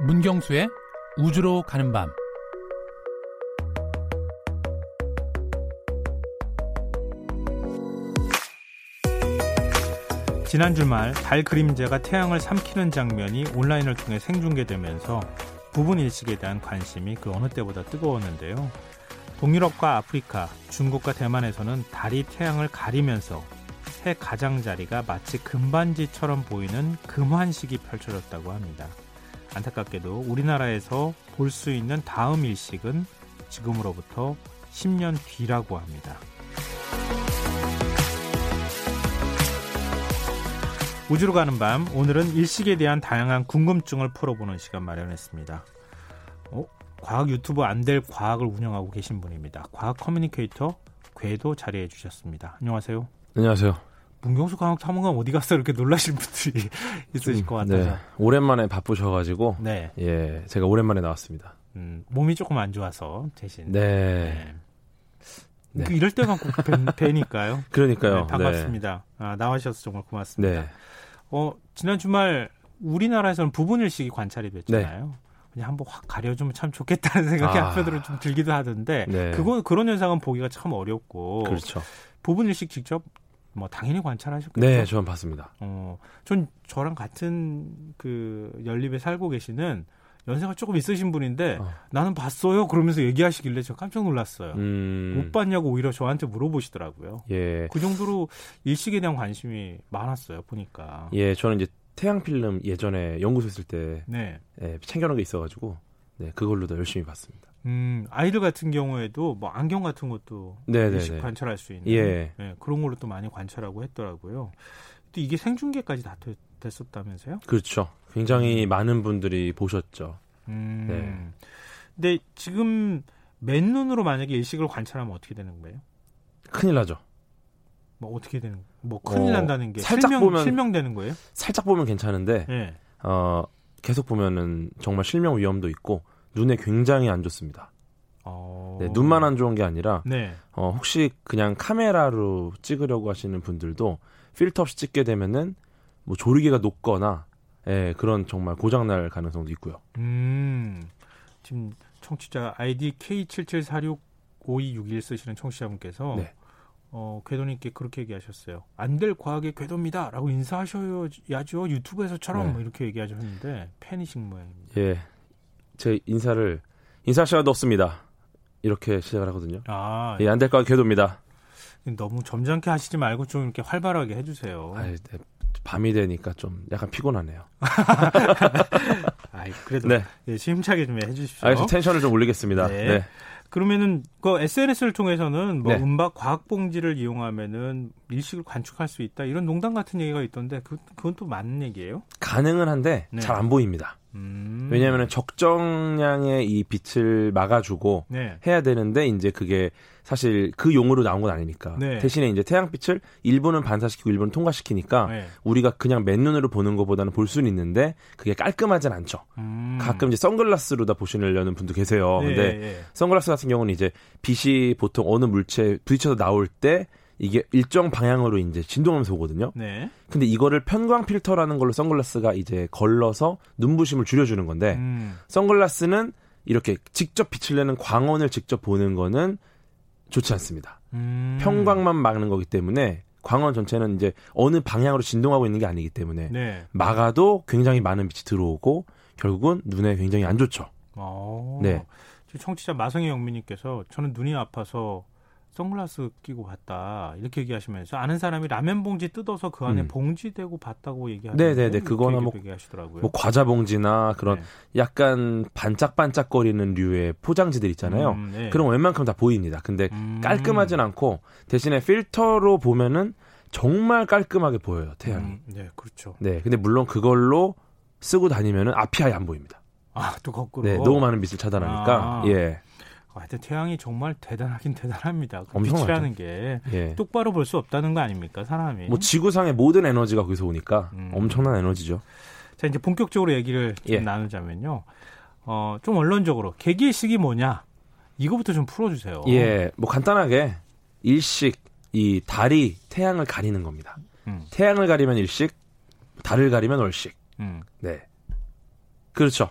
문경수의 우주로 가는 밤 지난 주말 달 그림자가 태양을 삼키는 장면이 온라인을 통해 생중계되면서 부분 일식에 대한 관심이 그 어느 때보다 뜨거웠는데요. 동유럽과 아프리카, 중국과 대만에서는 달이 태양을 가리면서 해 가장자리가 마치 금반지처럼 보이는 금환식이 펼쳐졌다고 합니다. 안타깝게도 우리나라에서 볼 수 있는 다음 일식은 지금으로부터 10년 뒤라고 합니다. 우주로 가는 밤 오늘은 일식에 대한 다양한 궁금증을 풀어보는 시간 마련했습니다. 어? 과학 유튜브 안 될 과학을 운영하고 계신 분입니다. 과학 커뮤니케이터 궤도 자리해 주셨습니다. 안녕하세요. 안녕하세요. 문경수 과학 탐험가 어디 갔어 이렇게 놀라실 분들이 있으실 것 같아서. 네, 오랜만에 바쁘셔가지고 네. 예, 제가 오랜만에 나왔습니다. 음, 몸이 조금 안 좋아서 대신. 네. 네. 그 이럴 때만 꼭 뵈, 니까요 그러니까요. 네, 반갑습니다. 네. 아, 나와주셔서 정말 고맙습니다. 네. 어, 지난 주말 우리나라에서는 부분일식이 관찰이 됐잖아요. 네. 그냥 한번 확 가려주면 참 좋겠다는 생각이 아. 한편으로 좀 들기도 하던데 네. 그건 그런 현상은 보기가 참 어렵고 그렇죠. 부분일식 직접 뭐 당연히 관찰하셨겠죠. 네, 저는 봤습니다. 어, 전 저랑 같은 그 연립에 살고 계시는 연세가 조금 있으신 분인데 어. 나는 봤어요 그러면서 얘기하시길래 제가 깜짝 놀랐어요. 음. 못 봤냐고 오히려 저한테 물어보시더라고요. 예. 그 정도로 일식에 대한 관심이 많았어요 보니까. 예, 저는 이제 태양 필름 예전에 연구소 있을 때 네. 예, 챙겨놓은 게 있어가지고 네, 그걸로도 열심히 봤습니다. 음, 아이들 같은 경우에도 뭐 안경 같은 것도 네네네. 일식 네, 네. 관찰할 수 있는 예. 네, 그런 걸로 또 많이 관찰하고 했더라고요. 또 이게 생중계까지 다 됐, 됐었다면서요? 그렇죠. 굉장히 음. 많은 분들이 보셨죠. 음. 네. 근데 지금 맨눈으로 만약에 일식을 관찰하면 어떻게 되는 거예요? 큰일 나죠. 뭐 어떻게 되는? 뭐 큰일 어, 난다는 게 살짝 실명, 보면 실명되는 거예요? 살짝 보면 괜찮은데 네. 어, 계속 보면은 정말 실명 위험도 있고 눈에 굉장히 안 좋습니다. 어... 네, 눈만 안 좋은 게 아니라 네. 어, 혹시 그냥 카메라로 찍으려고 하시는 분들도 필터 없이 찍게 되면은 뭐 조리개가 녹거나 예, 그런 정말 고장 날 가능성도 있고요. 음, 지금 청취자 아이디 K77465261 쓰시는 청취자분께서 네. 어, 궤도님께 그렇게 얘기하셨어요. 안 될 과학의 궤도입니다. 라고 인사하셔야죠. 유튜브에서처럼 네. 뭐 이렇게 얘기하셨는데 팬이신 모양입니다. 예. 제 인사를 인사 시간도 없습니다. 이렇게 시작을 하거든요. 아, 예, 안될 과학의 궤도입니다. 너무 점잖게 하시지 말고 좀 이렇게 활발하게 해주세요. 아, 네. 밤이 되니까 좀 약간 피곤하네요. 아이, 그래도 네. 네, 심차게 좀 해주십시오. 아, 텐션을 좀 올리겠습니다. 네. 네. 그러면은 그 SNS를 통해서는 뭐 네. 음박 과학 봉지를 이용하면은 일식을 관측할 수 있다 이런 농담 같은 얘기가 있던데 그, 그건 또 맞는 얘기예요? 가능은 한데 네. 잘안 보입니다. 음. 왜냐하면 적정량의 이 빛을 막아주고 네. 해야 되는데 이제 그게 사실 그 용으로 나온 건 아니니까 네. 대신에 이제 태양빛을 일부는 반사시키고 일부는 통과시키니까 네. 우리가 그냥 맨눈으로 보는 것보다는 볼 수는 있는데 그게 깔끔하진 않죠. 음. 가끔 이제 선글라스로 다 보시려는 분도 계세요. 네, 근데 네. 선글라스 같은 경우는 이제 빛이 보통 어느 물체에 부딪혀서 나올 때 이게 일정 방향으로 이제 진동하면서 오거든요. 네. 근데 이거를 편광 필터라는 걸로 선글라스가 이제 걸러서 눈부심을 줄여주는 건데 음. 선글라스는 이렇게 직접 빛을 내는 광원을 직접 보는 거는 좋지 않습니다. 음. 편광만 막는 거기 때문에 광원 전체는 이제 어느 방향으로 진동하고 있는 게 아니기 때문에 네. 막아도 굉장히 많은 빛이 들어오고 결국은 눈에 굉장히 안 좋죠. 오. 어. 네. 청취자 마성의 영민님께서 저는 눈이 아파서 선글라스 끼고 봤다 이렇게 얘기하시면서 아는 사람이 라면 봉지 뜯어서 그 안에 음. 봉지 대고 봤다고 얘기하는데 네네네 그거나 뭐. 뭐 과자 봉지나 그런 네. 약간 반짝반짝거리는 류의 포장지들 있잖아요. 음, 네. 그런 웬만큼 다 보입니다. 근데 음. 깔끔하진 않고 대신에 필터로 보면은 정말 깔끔하게 보여요 태양이. 음, 네 그렇죠. 네 근데 물론 그걸로 쓰고 다니면은 앞이 아예 안 보입니다. 아 또 거꾸로. 네 너무 많은 빛을 차단하니까 아. 예. 하여튼 태양이 정말 대단하긴 대단합니다. 그 빛이라는 게 예. 똑바로 볼 수 없다는 거 아닙니까, 사람이? 뭐 지구상의 모든 에너지가 거기서 오니까 음. 엄청난 에너지죠. 자, 이제 본격적으로 얘기를 예. 나누자면요. 어, 좀 원론적으로 계기식이 뭐냐? 이거부터 좀 풀어 주세요. 예. 뭐 간단하게 일식 이 달이 태양을 가리는 겁니다. 음. 태양을 가리면 일식, 달을 가리면 월식. 음. 네. 그렇죠.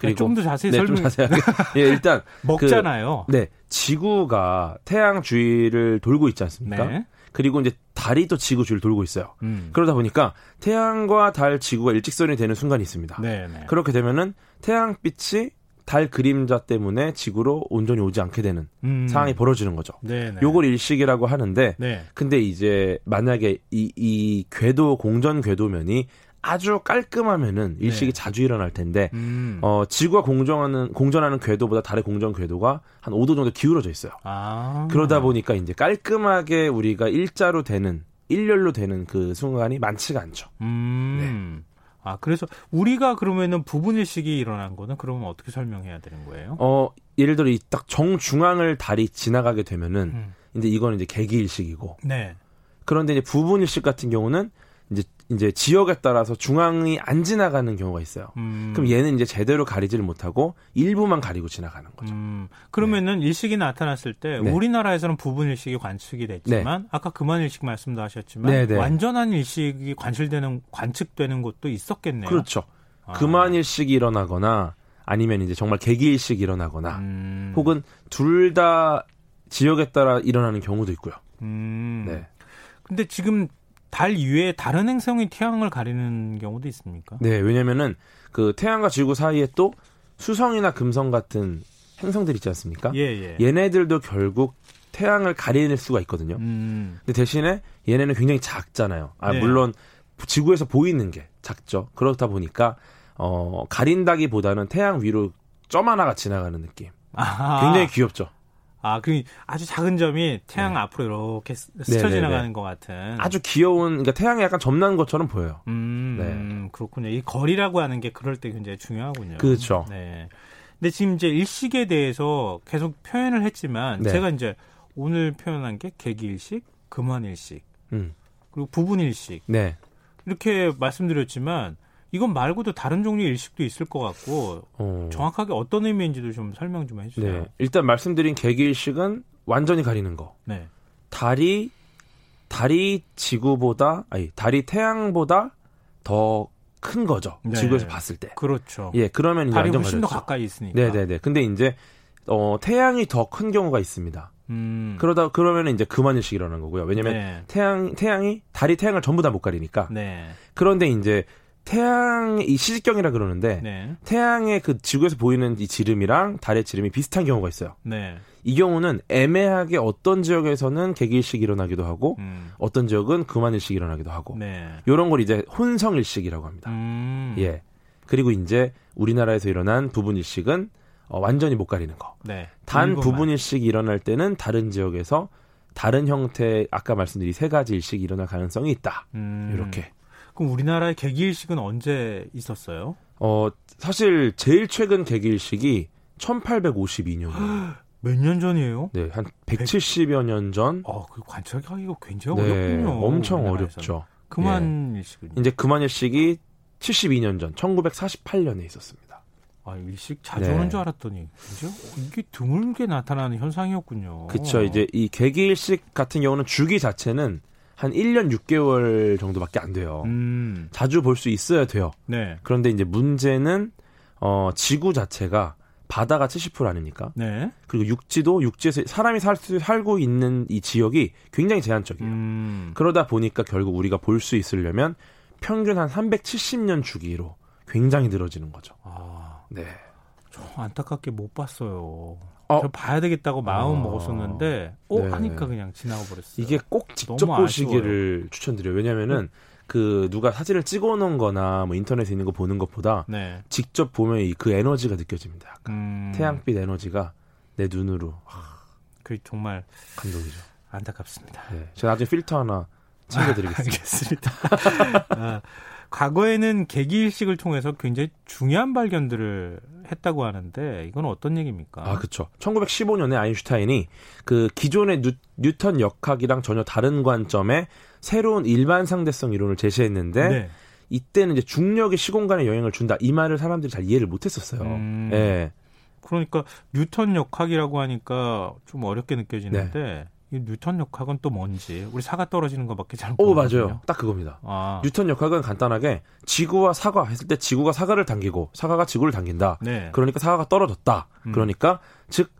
그리고 좀더 자세히 네, 설명. 좀 자세하게. 예, 일단 먹잖아요. 그, 네, 지구가 태양 주위를 돌고 있지 않습니까? 네. 그리고 이제 달이 또 지구 주위를 돌고 있어요. 음. 그러다 보니까 태양과 달, 지구가 일직선이 되는 순간이 있습니다. 네, 네. 그렇게 되면은 태양빛이 달 그림자 때문에 지구로 온전히 오지 않게 되는 음. 상황이 벌어지는 거죠. 네네. 네. 요걸 일식이라고 하는데, 네. 근데 이제 만약에 이, 이 궤도 공전 궤도면이 아주 깔끔하면은 일식이 네. 자주 일어날 텐데 음. 어 지구가 공정하는 공전하는 궤도보다 달의 공전 궤도가 한 5도 정도 기울어져 있어요. 아. 그러다 보니까 이제 깔끔하게 우리가 일자로 되는 일렬로 되는 그 순간이 많지가 않죠. 음. 네. 아 그래서 우리가 그러면은 부분 일식이 일어난 거는 그러면 어떻게 설명해야 되는 거예요? 어 예를 들어 이 딱 정중앙을 달이 지나가게 되면은 음. 이제 이거는 이제 개기 일식이고. 네. 그런데 이제 부분 일식 같은 경우는 이제 이제 지역에 따라서 중앙이 안 지나가는 경우가 있어요. 음. 그럼 얘는 이제 제대로 가리지를 못하고 일부만 가리고 지나가는 거죠. 음. 그러면은 네. 일식이 나타났을 때 네. 우리나라에서는 부분 일식이 관측이 됐지만 네. 아까 그만 일식 말씀도 하셨지만 네, 네. 완전한 일식이 관실되는 관측되는 곳도 있었겠네요. 그렇죠. 아. 그만 일식이 일어나거나 아니면 이제 정말 개기 일식이 일어나거나 음. 혹은 둘 다 지역에 따라 일어나는 경우도 있고요. 음. 네. 근데 지금 달 이외에 다른 행성이 태양을 가리는 경우도 있습니까? 네, 왜냐면은 그 태양과 지구 사이에 또 수성이나 금성 같은 행성들 있지 않습니까? 예, 예. 얘네들도 결국 태양을 가리낼 수가 있거든요. 음. 근데 대신에 얘네는 굉장히 작잖아요. 아, 네. 물론 지구에서 보이는 게 작죠. 그렇다 보니까 어, 가린다기보다는 태양 위로 점 하나가 지나가는 느낌. 아하. 굉장히 귀엽죠. 아, 그 아주 작은 점이 태양 네. 앞으로 이렇게 스쳐 네네네. 지나가는 것 같은. 아주 귀여운, 그러니까 태양이 약간 점난 것처럼 보여요. 음, 네. 그렇군요. 이 거리라고 하는 게 그럴 때 굉장히 중요하군요. 그렇죠. 네. 근데 지금 이제 일식에 대해서 계속 표현을 했지만 네. 제가 이제 오늘 표현한 게 계기일식, 금환일식, 음. 그리고 부분일식. 네. 이렇게 말씀드렸지만 이건 말고도 다른 종류의 일식도 있을 것 같고 어. 정확하게 어떤 의미인지도 좀 설명 좀 해주세요. 네. 일단 말씀드린 개기일식은 완전히 가리는 거. 네. 달이 달이 지구보다 아니 달이 태양보다 더 큰 거죠. 네. 지구에서 봤을 때. 그렇죠. 예, 그러면 이제 달이 훨씬 가렸죠. 더 가까이 있으니까. 네, 네, 네. 근데 이제 어 태양이 더 큰 경우가 있습니다. 음. 그러다 그러면 이제 그만일식 일어나는 거고요. 왜냐면 네. 태양 태양이 달이 태양을 전부 다 못 가리니까. 네. 그런데 이제 태양 이 시직경이라 그러는데 네. 태양의 그 지구에서 보이는 이 지름이랑 달의 지름이 비슷한 경우가 있어요. 네. 이 경우는 애매하게 어떤 지역에서는 개기일식 일어나기도 하고 음. 어떤 지역은 그만일식 일어나기도 하고 네. 이런 걸 이제 혼성일식이라고 합니다. 음. 예. 그리고 이제 우리나라에서 일어난 부분일식은 어, 완전히 못 가리는 거. 네. 단 부분일식이 일어날 때는 다른 지역에서 다른 형태 아까 말씀드린 세 가지 일식이 일어날 가능성이 있다. 음. 이렇게 그럼 우리나라의 개기일식은 언제 있었어요? 어, 사실 제일 최근 개기일식이 1852년. 몇년 전이에요? 네, 한 170여 년 전. 아, 그 관찰하기가 굉장히 네, 어렵군요. 엄청 어렵죠. 그만일식은? 예. 이제 그만일식이 72년 전, 1948년에 있었습니다. 아, 일식 자주 네. 오는 줄 알았더니, 그죠? 이게 드물게 나타나는 현상이었군요. 그쵸. 이제 이 개기일식 같은 경우는 주기 자체는 한 1년 6개월 정도밖에 안 돼요. 음. 자주 볼 수 있어야 돼요. 네. 그런데 이제 문제는 어 지구 자체가 바다가 70% 아닙니까? 네. 그리고 육지도 육지에서 사람이 살 수, 살고 있는 이 지역이 굉장히 제한적이에요. 음. 그러다 보니까 결국 우리가 볼 수 있으려면 평균 한 370년 주기로 굉장히 늘어지는 거죠. 아. 네. 저 안타깝게 못 봤어요. 어. 봐야 되겠다고 마음 어. 먹었었는데 어 네. 하니까 그냥 지나가 버렸어요. 이게 꼭 직접 보시기를 추천드려요. 왜냐면은 음. 그 누가 사진을 찍어 놓은 거나 뭐 인터넷에 있는 거 보는 것보다 네. 직접 보면 그 에너지가 느껴집니다. 음. 태양빛 에너지가 내 눈으로 그 정말 감동이죠. 안타깝습니다. 네. 제가 나중에 필터 하나 챙겨드리겠습니다. 알겠습니다. 아, 과거에는 계기일식을 통해서 굉장히 중요한 발견들을 했다고 하는데 이건 어떤 얘기입니까? 아, 그렇죠. 1915년에 아인슈타인이 그 기존의 뉴턴 역학이랑 전혀 다른 관점의 새로운 일반 상대성 이론을 제시했는데 네. 이때는 이제 중력이 시공간에 영향을 준다 이 말을 사람들이 잘 이해를 못했었어요. 음, 예. 그러니까 뉴턴 역학이라고 하니까 좀 어렵게 느껴지는데 네. 뉴턴 역학은 또 뭔지 우리 사과가 떨어지는 것밖에 잘 모르겠어요. 오 맞아요. 딱 그겁니다. 아. 뉴턴 역학은 간단하게 지구와 사과 했을 때 지구가 사과를 당기고 사과가 지구를 당긴다. 네. 그러니까 사과가 떨어졌다. 음. 그러니까 즉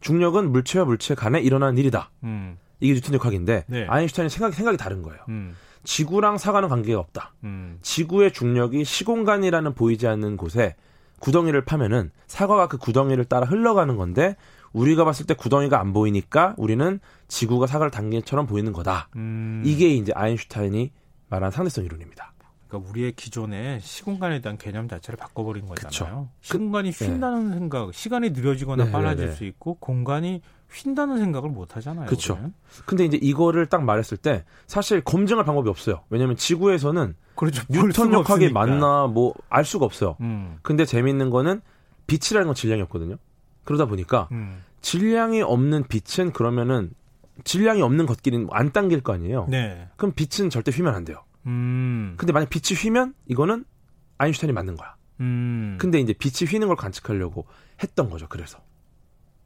중력은 물체와 물체 간에 일어나는 일이다. 음. 이게 뉴턴 역학인데 네. 아인슈타인의 생각이 생각이 다른 거예요. 음. 지구랑 사과는 관계가 없다. 음. 지구의 중력이 시공간이라는 보이지 않는 곳에 구덩이를 파면은 사과가 그 구덩이를 따라 흘러가는 건데 우리가 봤을 때 구덩이가 안 보이니까 우리는 지구가 사과를 당긴 처럼 보이는 거다. 음. 이게 이제 아인슈타인이 말한 상대성 이론입니다. 그러니까 우리의 기존의 시공간에 대한 개념 자체를 바꿔버린 거잖아요. 그쵸. 시공간이 그, 휜다는 네. 생각, 시간이 느려지거나 네, 빨라질 네. 수 있고 공간이 휜다는 생각을 못 하잖아요. 그렇죠. 근데 이제 이거를 딱 말했을 때 사실 검증할 방법이 없어요. 왜냐하면 지구에서는 그렇죠. 뉴턴 역학이 맞나 뭐 알 수가 없어요. 음. 근데 재밌는 거는 빛이라는 건 질량이 없거든요. 그러다 보니까 음. 질량이 없는 빛은 그러면은 질량이 없는 것끼리는 안 당길 거 아니에요. 네. 그럼 빛은 절대 휘면 안 돼요. 음. 근데 만약 빛이 휘면 이거는 아인슈타인이 맞는 거야. 음. 근데 이제 빛이 휘는 걸 관측하려고 했던 거죠. 그래서.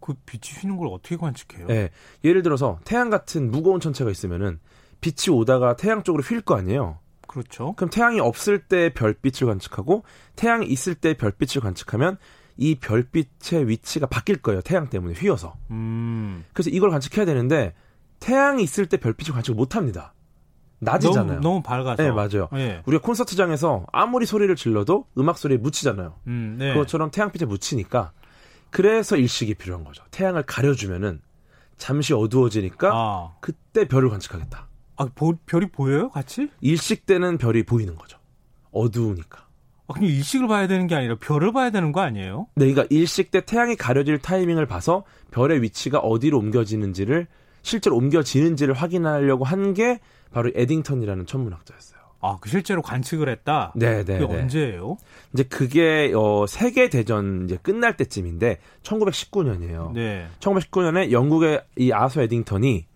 그 빛이 휘는 걸 어떻게 관측해요? 네. 예를 들어서 태양 같은 무거운 천체가 있으면은 빛이 오다가 태양 쪽으로 휠 거 아니에요. 그렇죠. 그럼 태양이 없을 때 별빛을 관측하고 태양이 있을 때 별빛을 관측하면 이 별빛의 위치가 바뀔 거예요. 태양 때문에 휘어서. 음. 그래서 이걸 관측해야 되는데 태양이 있을 때 별빛을 관측을 못 합니다. 낮이잖아요. 너무, 너무 밝아서. 네, 맞아요. 네. 우리가 콘서트장에서 아무리 소리를 질러도 음악 소리에 묻히잖아요. 음, 네. 그것처럼 태양빛에 묻히니까 그래서 일식이 필요한 거죠. 태양을 가려주면은 잠시 어두워지니까 아. 그때 별을 관측하겠다. 아, 보, 별이 보여요, 같이? 일식 때는 별이 보이는 거죠. 어두우니까. 아, 그냥 일식을 봐야 되는 게 아니라 별을 봐야 되는 거 아니에요? 네, 그러니까 일식 때 태양이 가려질 타이밍을 봐서 별의 위치가 어디로 옮겨지는지를 실제로 옮겨지는지를 확인하려고 한 게 바로 에딩턴이라는 천문학자였어요. 아, 그 실제로 관측을 했다. 네, 네. 그게 네. 언제예요? 이제 그게 어 세계 대전 이제 끝날 때쯤인데 1919년이에요. 네. 1919년에 영국의 이 아서 에딩턴이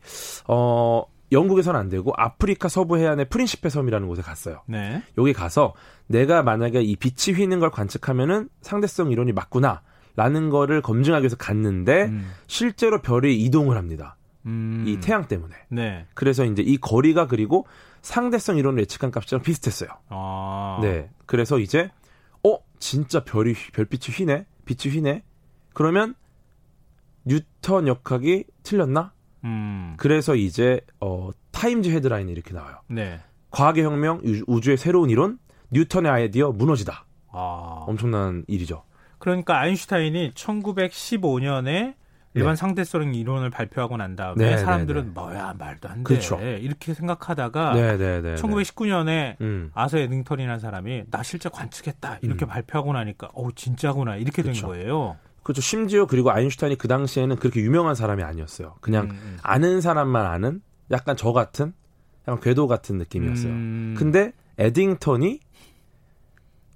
어 영국에서는 안 되고 아프리카 서부 해안의 프린시페 섬이라는 곳에 갔어요. 네. 여기 가서 내가 만약에 이 빛이 휘는 걸 관측하면은 상대성 이론이 맞구나. 라는 거를 검증하기 위해서 갔는데 음. 실제로 별이 이동을 합니다. 음. 이 태양 때문에. 네. 그래서 이제 이 거리가 그리고 상대성 이론을 예측한 값이랑 비슷했어요. 아. 네. 그래서 이제 어 진짜 별이 별빛이 휘네, 빛이 휘네. 그러면 뉴턴 역학이 틀렸나? 음. 그래서 이제 어 타임즈 헤드라인이 이렇게 나와요. 네. 과학의 혁명, 우주의 새로운 이론, 뉴턴의 아이디어 무너지다. 아. 엄청난 일이죠. 그러니까 아인슈타인이 1915년에 일반 네. 상대성 이론을 발표하고 난 다음에 네, 사람들은 네, 네. 뭐야 말도 안 돼. 그렇죠. 이렇게 생각하다가 1919년에 음. 아서 에딩턴이라는 사람이 나 실제 관측했다 이렇게 음. 발표하고 나니까 어 진짜구나 이렇게 그렇죠. 된 거예요. 그렇죠. 심지어 그리고 아인슈타인이 그 당시에는 그렇게 유명한 사람이 아니었어요. 그냥 음, 음. 아는 사람만 아는 약간 저 같은 약간 궤도 같은 느낌이었어요. 음. 근데 에딩턴이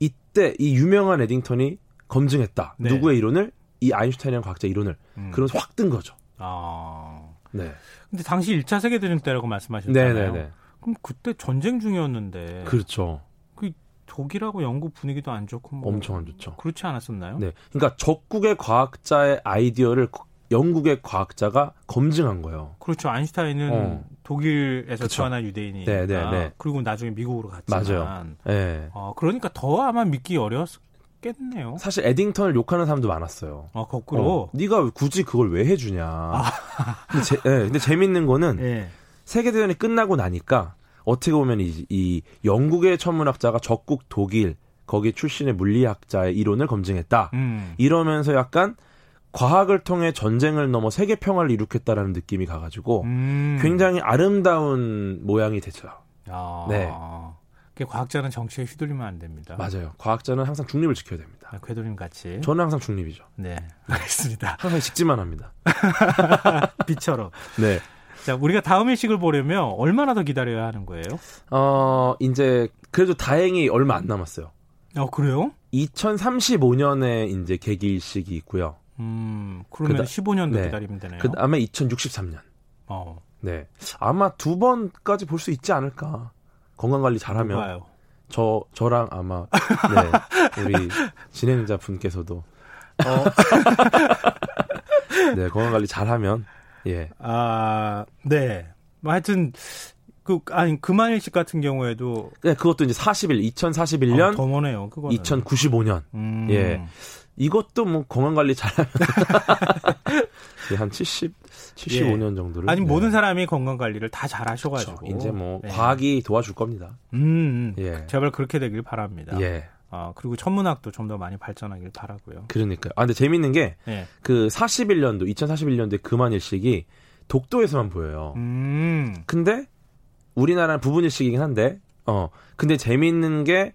이때 이 유명한 에딩턴이 검증했다. 네. 누구의 이론을 이 아인슈타인이라는 과학자 이론을 음. 그러면서 확뜬 거죠. 아. 네. 근데 당시 1차 세계 대전 때라고 말씀하셨잖아요. 네네네. 네, 네. 그럼 그때 전쟁 중이었는데. 그렇죠. 그 독일하고 영국 분위기도 안 좋고 뭐 엄청 안 좋죠. 그렇지 않았었나요? 네. 그러니까 적국의 과학자의 아이디어를 영국의 과학자가 검증한 거예요. 그렇죠. 아인슈타인은 어. 독일에서 태어난 유대인이 네, 네, 네. 그리고 나중에 미국으로 갔지만 맞아요. 네. 어, 그러니까 더 아마 믿기 어려웠 겠네요. 사실 에딩턴을 욕하는 사람도 많았어요. 아 거꾸로. 어, 네가 굳이 그걸 왜 해주냐. 아. 근데, 제, 네, 근데 재밌는 거는 네. 세계 대전이 끝나고 나니까 어떻게 보면 이, 이 영국의 천문학자가 적국 독일 거기 출신의 물리학자의 이론을 검증했다. 음. 이러면서 약간 과학을 통해 전쟁을 넘어 세계 평화를 이룩했다라는 느낌이 가가지고 음. 굉장히 아름다운 모양이 됐죠. 아. 네. 과학자는 정치에 휘둘리면 안 됩니다. 맞아요. 과학자는 항상 중립을 지켜야 됩니다. 아, 궤도님 같이. 저는 항상 중립이죠. 네, 알겠습니다. 항상 식지만 합니다. 비처럼. 네. 자, 우리가 다음 일식을 보려면 얼마나 더 기다려야 하는 거예요? 어, 이제 그래도 다행히 얼마 안 남았어요. 어, 그래요? 2035년에 이제 개기일식이 있고요. 음, 그러면 그다, 15년 더 네. 기다리면 되네요. 그 다음에 2063년. 어. 네. 아마 두 번까지 볼 수 있지 않을까. 건강 관리 잘하면 누가요? 저 저랑 아마 네, 우리 진행자 분께서도 어. 네 건강 관리 잘하면 예. 아, 네. 뭐 하여튼 그 아니 금한일식 같은 경우에도 네, 그것도 이제 40일 2041년 아, 더 머네요. 그거 2095년. 음. 예. 이것도 뭐 건강 관리 잘하면 한 70, 75년 예. 정도를. 아니 네. 모든 사람이 건강 관리를 다 잘하셔가지고 그렇죠. 이제 뭐 네. 과학이 도와줄 겁니다. 음, 음, 예. 제발 그렇게 되길 바랍니다. 예. 아 그리고 천문학도 좀 더 많이 발전하길 바라고요. 그러니까요. 아 근데 재밌는 게그 예. 41년도 2041년도에 금한일식이 독도에서만 보여요. 음. 근데 우리나라는 부분일식이긴 한데 어 근데 재밌는 게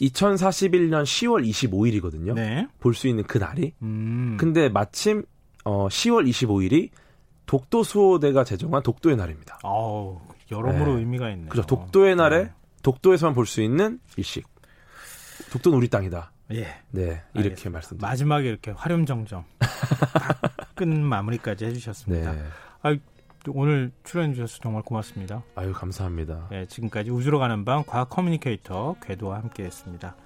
2041년 10월 25일이거든요. 네. 볼 수 있는 그 날이. 음. 근데 마침 어 10월 25일이 독도 수호대가 제정한 독도의 날입니다. 아우, 여러모로 네. 의미가 있네요. 그죠. 독도의 날에 네. 독도에서만 볼 수 있는 일식. 독도는 우리 땅이다. 예. 네, 이렇게 말씀. 마지막에 이렇게 화룡점정 끝 마무리까지 해주셨습니다. 네. 아, 오늘 출연해 주셔서 정말 고맙습니다. 아유 감사합니다. 네, 지금까지 우주로 가는 방 과학 communicator 궤도와 함께했습니다.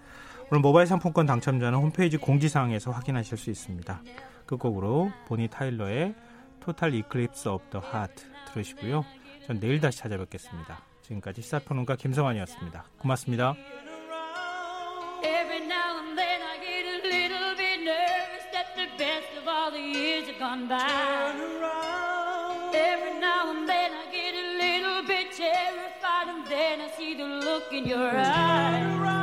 오늘 모바일 상품권 당첨자는 홈페이지 공지사항에서 확인하실 수 있습니다. 끝곡으로 보니 타일러의 Total Eclipse of the Heart 들으시고요. 전 내일 다시 찾아뵙겠습니다. 지금까지 시사평론가 김성환이었습니다. 고맙습니다. Every now and then I get a little bit terrified, and then I see the look in your eyes.